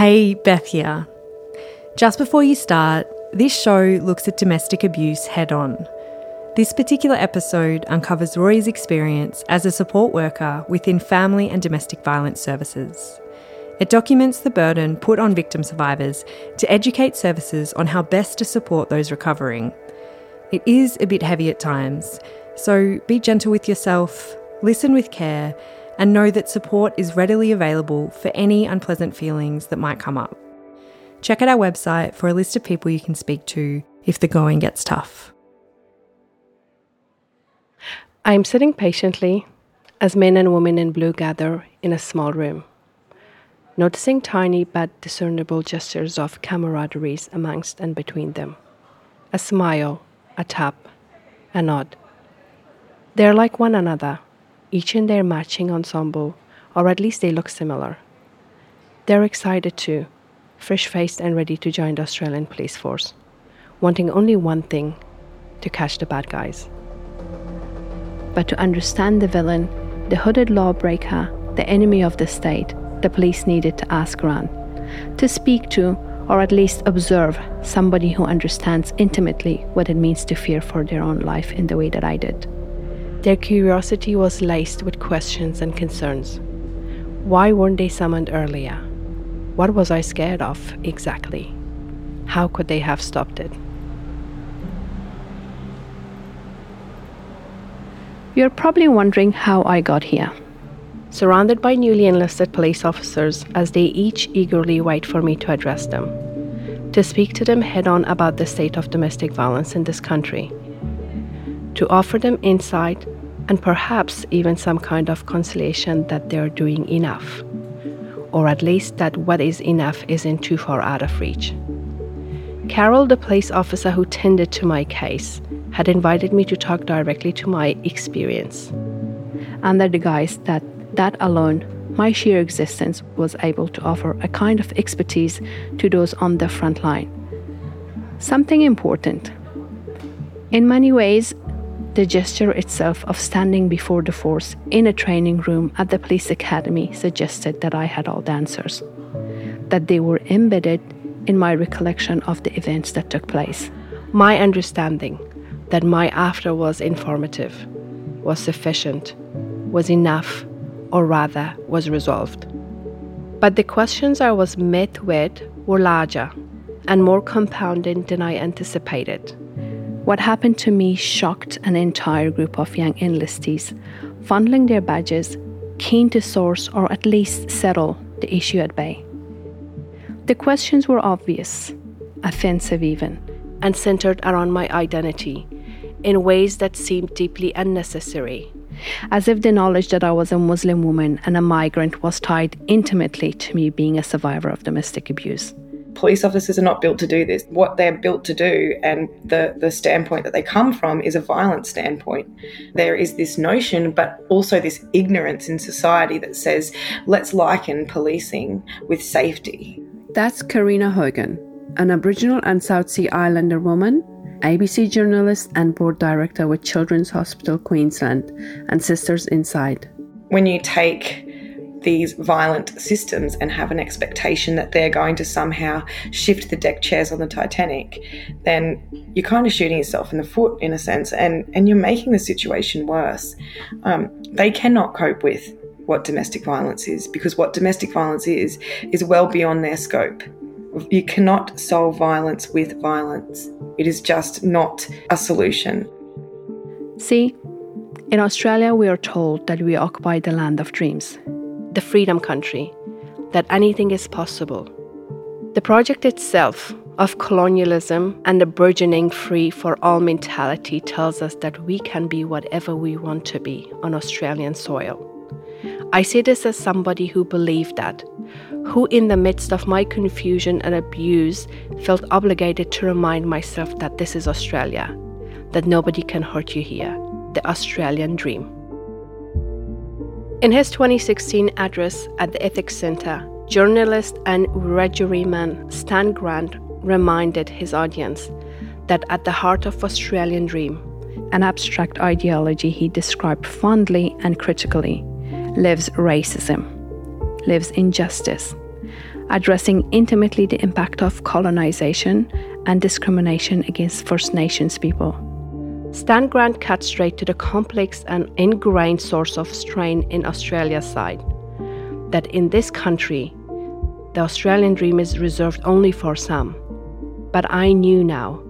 Hey, Beth here. Just before you start, this show looks at domestic abuse head on. This particular episode uncovers Roya's experience as a support worker within family and domestic violence services. It documents the burden put on victim survivors to educate services on how best to support those recovering. It is a bit heavy at times, so be gentle with yourself, listen with care, and know that support is readily available for any unpleasant feelings that might come up. Check out our website for a list of people you can speak to if the going gets tough. I am sitting patiently as men and women in blue gather in a small room noticing tiny but discernible gestures of camaraderie amongst and between them. A smile, a tap, a nod. They are like one another, each in their matching ensemble, or at least they look similar. They're excited too, fresh faced and ready to join the Australian police force, wanting only one thing to catch the bad guys. But to understand the villain, the hooded lawbreaker, the enemy of the state, the police needed to ask around, to speak to, or at least observe, somebody who understands intimately what it means to fear for their own life in the way that I did. Their curiosity was laced with questions and concerns. Why weren't they summoned earlier? What was I scared of exactly? How could they have stopped it? You're probably wondering how I got here surrounded by newly enlisted police officers as they each eagerly wait for me to address them, to speak to them head on about the state of domestic violence in this country, to offer them insight and perhaps even some kind of consolation that they're doing enough, or at least that what is enough isn't too far out of reach. Carol, the police officer who tended to my case, had invited me to talk directly to my experience under the guise that that alone, my sheer existence was able to offer a kind of expertise to those on the front line. Something important. In many ways, the gesture itself of standing before the force in a training room at the police academy suggested that I had all the answers, that they were embedded in my recollection of the events that took place. My understanding that my after was informative, was sufficient, was enough or rather was resolved. But the questions I was met with were larger and more compounded than I anticipated. What happened to me shocked an entire group of young enlistees, fondling their badges, keen to source or at least settle the issue at bay. The questions were obvious, offensive even, and centered around my identity in ways that seemed deeply unnecessary as if the knowledge that I was a Muslim woman and a migrant was tied intimately to me being a survivor of domestic abuse. Police officers are not built to do this. What they're built to do, and the, the standpoint that they come from, is a violent standpoint. There is this notion, but also this ignorance in society that says, let's liken policing with safety. That's Karina Hogan, an Aboriginal and South Sea Islander woman ABC journalist and board director with Children's Hospital Queensland and Sisters Inside. When you take these violent systems and have an expectation that they're going to somehow shift the deck chairs on the Titanic, then you're kind of shooting yourself in the foot in a sense, and, and you're making the situation worse. Um, they cannot cope with what domestic violence is because what domestic violence is is well beyond their scope. You cannot solve violence with violence. It is just not a solution. See, in Australia, we are told that we occupy the land of dreams, the freedom country, that anything is possible. The project itself of colonialism and the burgeoning free for all mentality tells us that we can be whatever we want to be on Australian soil. I say this as somebody who believed that, who, in the midst of my confusion and abuse, felt obligated to remind myself that this is Australia, that nobody can hurt you here, the Australian dream. In his 2016 address at the Ethics Centre, journalist and Wiradjuri Stan Grant reminded his audience that at the heart of Australian dream, an abstract ideology he described fondly and critically, lives racism, lives injustice, addressing intimately the impact of colonization and discrimination against First Nations people. Stan Grant cut straight to the complex and ingrained source of strain in Australia's side that in this country, the Australian dream is reserved only for some. But I knew now,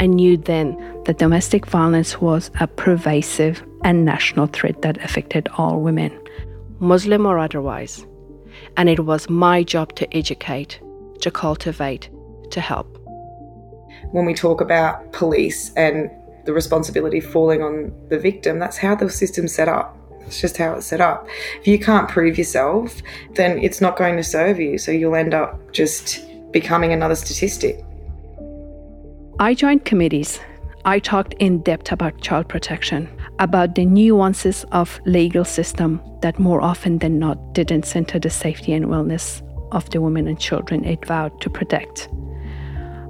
I knew then, that domestic violence was a pervasive and national threat that affected all women, Muslim or otherwise. And it was my job to educate, to cultivate, to help. When we talk about police and the responsibility falling on the victim, that's how the system's set up. It's just how it's set up. If you can't prove yourself, then it's not going to serve you. So you'll end up just becoming another statistic. I joined committees. I talked in depth about child protection, about the nuances of legal system that more often than not didn't center the safety and wellness of the women and children it vowed to protect.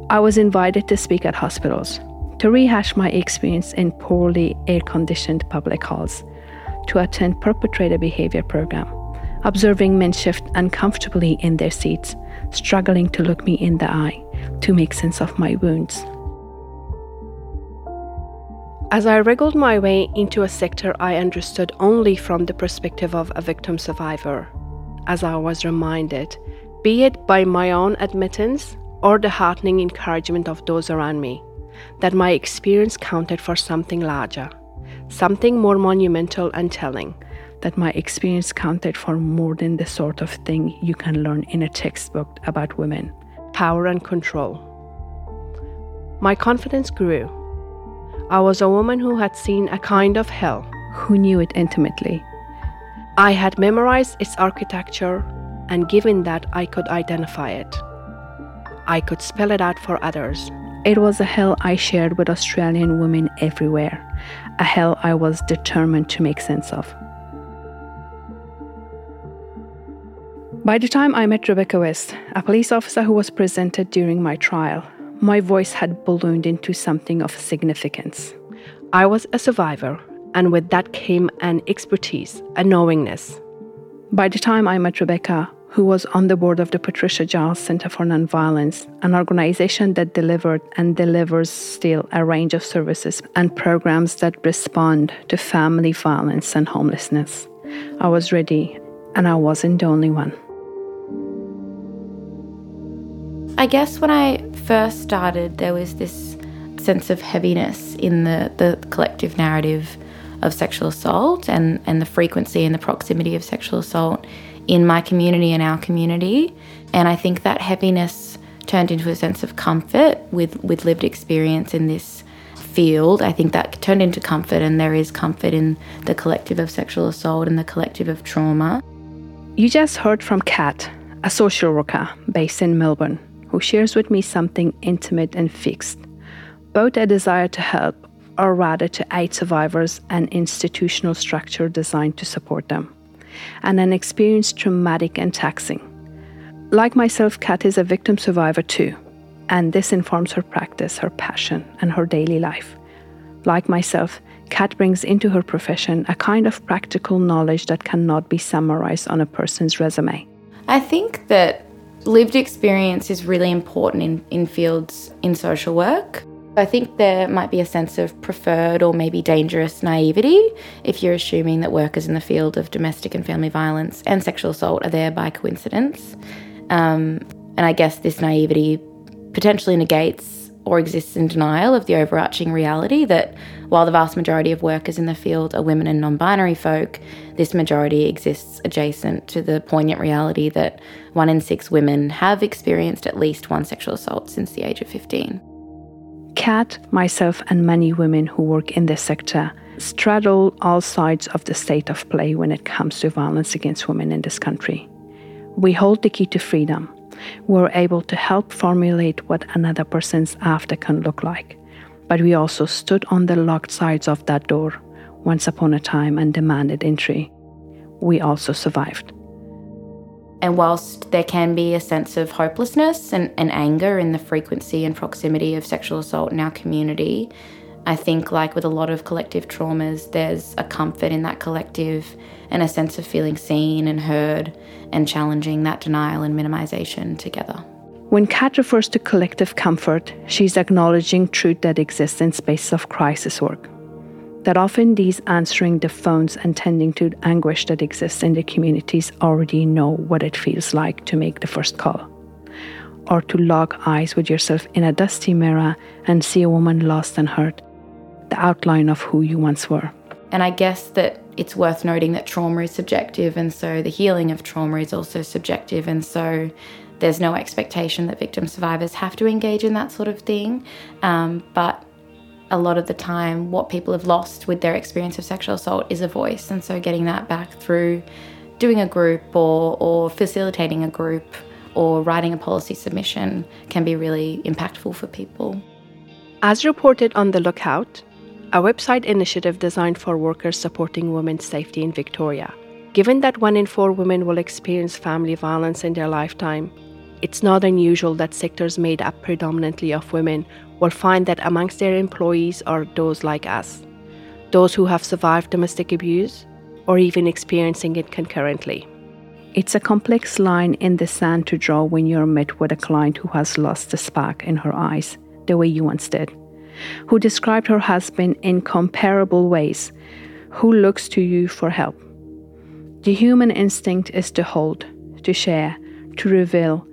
I was invited to speak at hospitals, to rehash my experience in poorly air conditioned public halls, to attend perpetrator behavior program, observing men shift uncomfortably in their seats, struggling to look me in the eye to make sense of my wounds. As I wriggled my way into a sector I understood only from the perspective of a victim survivor, as I was reminded, be it by my own admittance or the heartening encouragement of those around me, that my experience counted for something larger something more monumental and telling that my experience counted for more than the sort of thing you can learn in a textbook about women power and control. My confidence grew. I was a woman who had seen a kind of hell, who knew it intimately. I had memorized its architecture, and given that I could identify it, I could spell it out for others. It was a hell I shared with Australian women everywhere, a hell I was determined to make sense of. By the time I met Rebecca West, a police officer who was presented during my trial, my voice had ballooned into something of significance. I was a survivor, and with that came an expertise, a knowingness. By the time I met Rebecca, who was on the board of the Patricia Giles Center for Nonviolence, an organization that delivered and delivers still a range of services and programs that respond to family violence and homelessness. I was ready, and I wasn't the only one. I guess when I first started, there was this sense of heaviness in the, the collective narrative of sexual assault and, and the frequency and the proximity of sexual assault in my community and our community. And I think that heaviness turned into a sense of comfort with, with lived experience in this field. I think that turned into comfort, and there is comfort in the collective of sexual assault and the collective of trauma. You just heard from Kat, a social worker based in Melbourne, who shares with me something intimate and fixed both a desire to help, or rather to aid survivors, and institutional structure designed to support them and an experience traumatic and taxing. Like myself, Kat is a victim survivor too, and this informs her practice, her passion, and her daily life. Like myself, Kat brings into her profession a kind of practical knowledge that cannot be summarized on a person's resume. I think that lived experience is really important in, in fields in social work. I think there might be a sense of preferred or maybe dangerous naivety if you're assuming that workers in the field of domestic and family violence and sexual assault are there by coincidence. Um, and I guess this naivety potentially negates or exists in denial of the overarching reality that while the vast majority of workers in the field are women and non binary folk, this majority exists adjacent to the poignant reality that one in six women have experienced at least one sexual assault since the age of 15. Kat, myself, and many women who work in this sector straddle all sides of the state of play when it comes to violence against women in this country. We hold the key to freedom. We're able to help formulate what another person's after can look like. But we also stood on the locked sides of that door once upon a time and demanded entry. We also survived. And whilst there can be a sense of hopelessness and, and anger in the frequency and proximity of sexual assault in our community, I think, like with a lot of collective traumas, there's a comfort in that collective and a sense of feeling seen and heard and challenging that denial and minimization together. When Kat refers to collective comfort, she's acknowledging truth that exists in spaces of crisis work. That often these answering the phones and tending to anguish that exists in the communities already know what it feels like to make the first call. Or to lock eyes with yourself in a dusty mirror and see a woman lost and hurt, the outline of who you once were. And I guess that it's worth noting that trauma is subjective, and so the healing of trauma is also subjective, and so there's no expectation that victim survivors have to engage in that sort of thing. Um, but a lot of the time, what people have lost with their experience of sexual assault is a voice. And so getting that back through doing a group or, or facilitating a group or writing a policy submission can be really impactful for people. As reported on The Lookout, a website initiative designed for workers supporting women's safety in Victoria. Given that one in four women will experience family violence in their lifetime, it's not unusual that sectors made up predominantly of women will find that amongst their employees are those like us, those who have survived domestic abuse or even experiencing it concurrently. It's a complex line in the sand to draw when you're met with a client who has lost the spark in her eyes, the way you once did, who described her husband in comparable ways, who looks to you for help. The human instinct is to hold, to share, to reveal,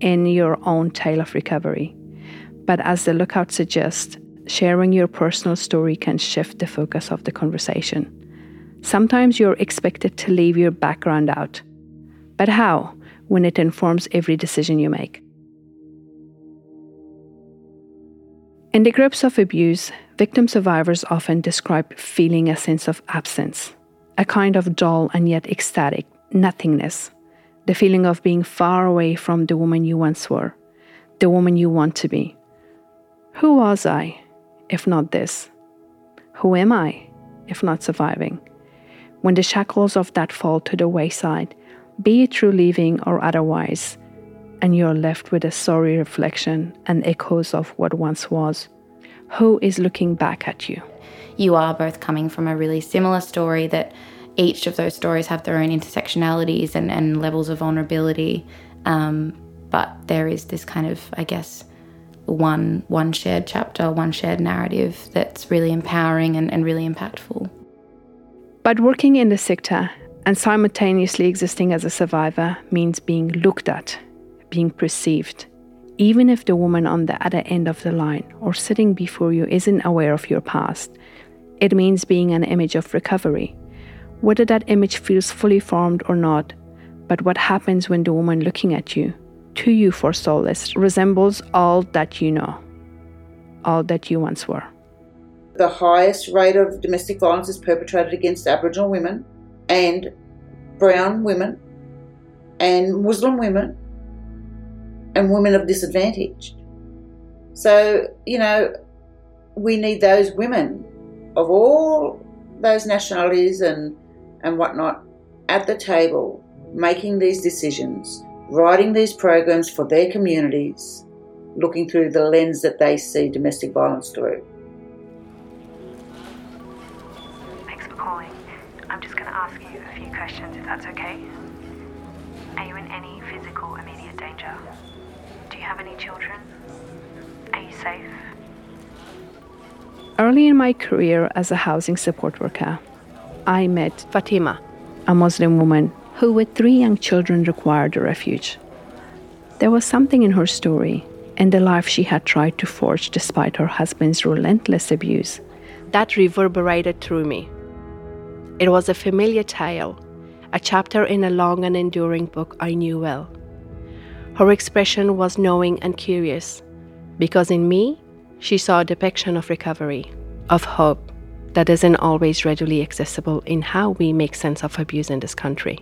in your own tale of recovery. But as the lookout suggests, sharing your personal story can shift the focus of the conversation. Sometimes you're expected to leave your background out. But how when it informs every decision you make? In the grips of abuse, victim survivors often describe feeling a sense of absence, a kind of dull and yet ecstatic nothingness the feeling of being far away from the woman you once were, the woman you want to be. Who was I, if not this? Who am I, if not surviving? When the shackles of that fall to the wayside, be it through leaving or otherwise, and you're left with a sorry reflection and echoes of what once was, who is looking back at you? You are both coming from a really similar story that each of those stories have their own intersectionalities and, and levels of vulnerability. Um, but there is this kind of, I guess, one one shared chapter, one shared narrative that's really empowering and, and really impactful. But working in the sector and simultaneously existing as a survivor means being looked at, being perceived, even if the woman on the other end of the line or sitting before you isn't aware of your past. It means being an image of recovery, whether that image feels fully formed or not, but what happens when the woman looking at you, to you for solace, resembles all that you know, all that you once were. The highest rate of domestic violence is perpetrated against Aboriginal women and brown women and Muslim women and women of disadvantage. So, you know, we need those women of all those nationalities and and whatnot at the table, making these decisions, writing these programs for their communities, looking through the lens that they see domestic violence through. Thanks for calling. I'm just going to ask you a few questions if that's okay. Are you in any physical immediate danger? Do you have any children? Are you safe? Early in my career as a housing support worker, I met Fatima, a Muslim woman who, with three young children, required a refuge. There was something in her story and the life she had tried to forge despite her husband's relentless abuse that reverberated through me. It was a familiar tale, a chapter in a long and enduring book I knew well. Her expression was knowing and curious, because in me, she saw a depiction of recovery, of hope, that isn't always readily accessible in how we make sense of abuse in this country.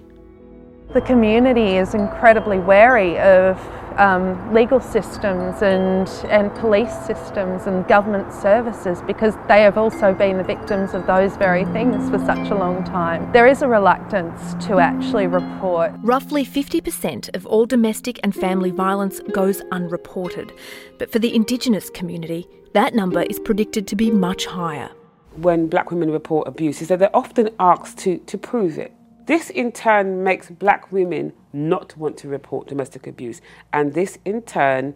The community is incredibly wary of um, legal systems and, and police systems and government services because they have also been the victims of those very things for such a long time. There is a reluctance to actually report. Roughly 50% of all domestic and family violence goes unreported, but for the Indigenous community, that number is predicted to be much higher. When black women report abuse, is that they're often asked to, to prove it. This in turn makes black women not want to report domestic abuse, and this in turn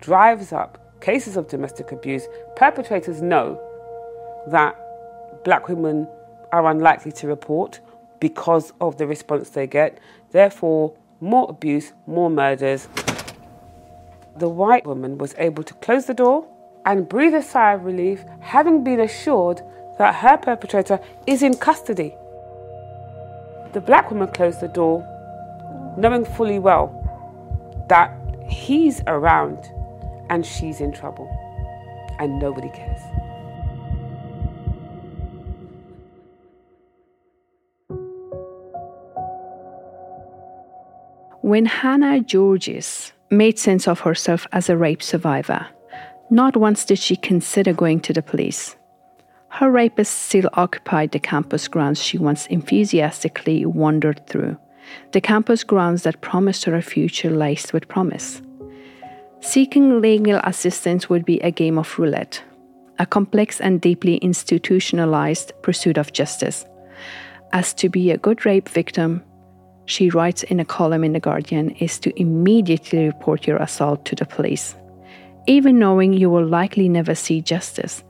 drives up cases of domestic abuse. Perpetrators know that black women are unlikely to report because of the response they get, therefore, more abuse, more murders. The white woman was able to close the door and breathe a sigh of relief, having been assured that her perpetrator is in custody. The black woman closed the door, knowing fully well that he's around and she's in trouble, and nobody cares. When Hannah Giorgis made sense of herself as a rape survivor, not once did she consider going to the police. Her rapist still occupied the campus grounds she once enthusiastically wandered through, the campus grounds that promised her a future laced with promise. Seeking legal assistance would be a game of roulette, a complex and deeply institutionalized pursuit of justice. As to be a good rape victim, she writes in a column in The Guardian, is to immediately report your assault to the police, even knowing you will likely never see justice.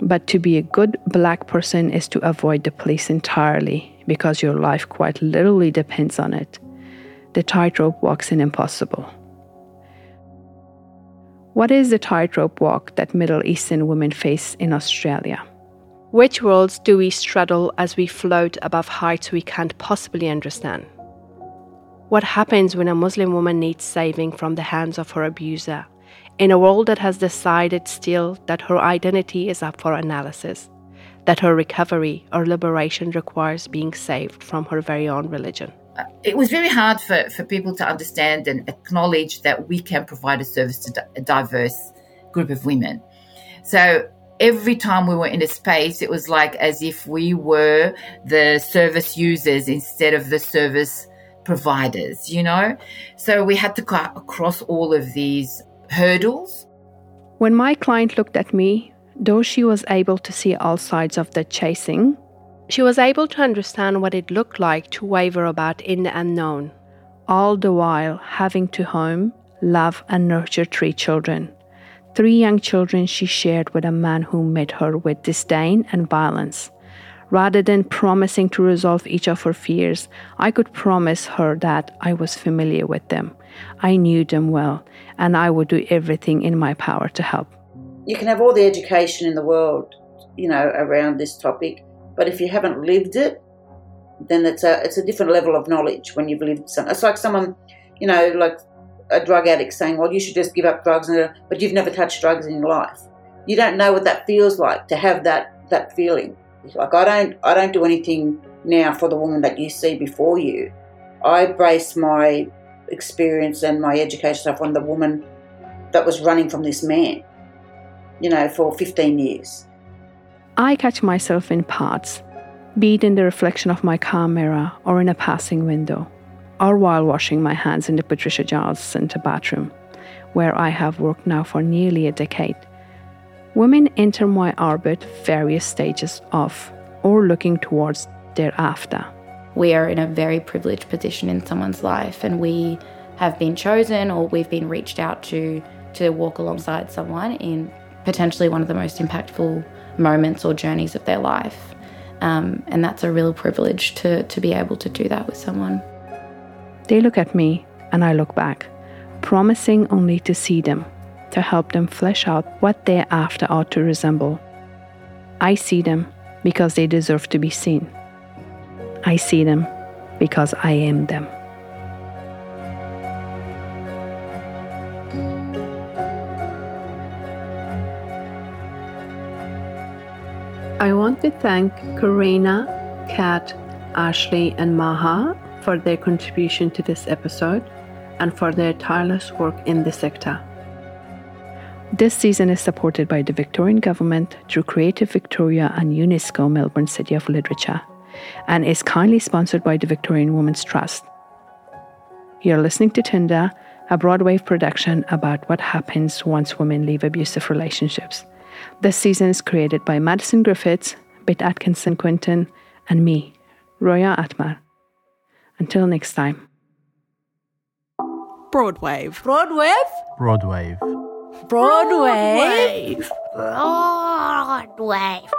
But to be a good black person is to avoid the police entirely because your life quite literally depends on it. The tightrope walks in impossible. What is the tightrope walk that Middle Eastern women face in Australia? Which worlds do we straddle as we float above heights we can't possibly understand? What happens when a Muslim woman needs saving from the hands of her abuser in a world that has decided still that her identity is up for analysis, that her recovery or liberation requires being saved from her very own religion? It was very hard for, for people to understand and acknowledge that we can provide a service to a diverse group of women. So every time we were in a space, it was like as if we were the service users instead of the service providers, you know? So we had to cut across all of these hurdles. When my client looked at me, though she was able to see all sides of the chasing, she was able to understand what it looked like to waver about in the unknown, all the while having to home, love, and nurture three children. Three young children she shared with a man who met her with disdain and violence. Rather than promising to resolve each of her fears, I could promise her that I was familiar with them. I knew them well, and I would do everything in my power to help. You can have all the education in the world, you know, around this topic, but if you haven't lived it, then it's a it's a different level of knowledge when you've lived some. It's like someone, you know, like a drug addict saying, "Well, you should just give up drugs," but you've never touched drugs in your life. You don't know what that feels like to have that that feeling. Like I don't I don't do anything now for the woman that you see before you. I base my experience and my education stuff on the woman that was running from this man, you know, for 15 years. I catch myself in parts, be it in the reflection of my car mirror or in a passing window, or while washing my hands in the Patricia Giles Centre bathroom, where I have worked now for nearly a decade women enter my orbit various stages of or looking towards thereafter. We are in a very privileged position in someone's life and we have been chosen or we've been reached out to to walk alongside someone in potentially one of the most impactful moments or journeys of their life. Um, and that's a real privilege to, to be able to do that with someone. They look at me and I look back, promising only to see them to help them flesh out what they after ought to resemble. I see them because they deserve to be seen. I see them because I am them. I want to thank Karina, Kat, Ashley, and Maha for their contribution to this episode and for their tireless work in the sector. This season is supported by the Victorian Government through Creative Victoria and UNESCO Melbourne City of Literature and is kindly sponsored by the Victorian Women's Trust. You're listening to Tinder, a Broadwave production about what happens once women leave abusive relationships. This season is created by Madison Griffiths, Beth Atkinson Quinton, and me, Roya Atmar. Until next time. Broadwave. Broadwave? Broadwave. Broadwave. Broadwave.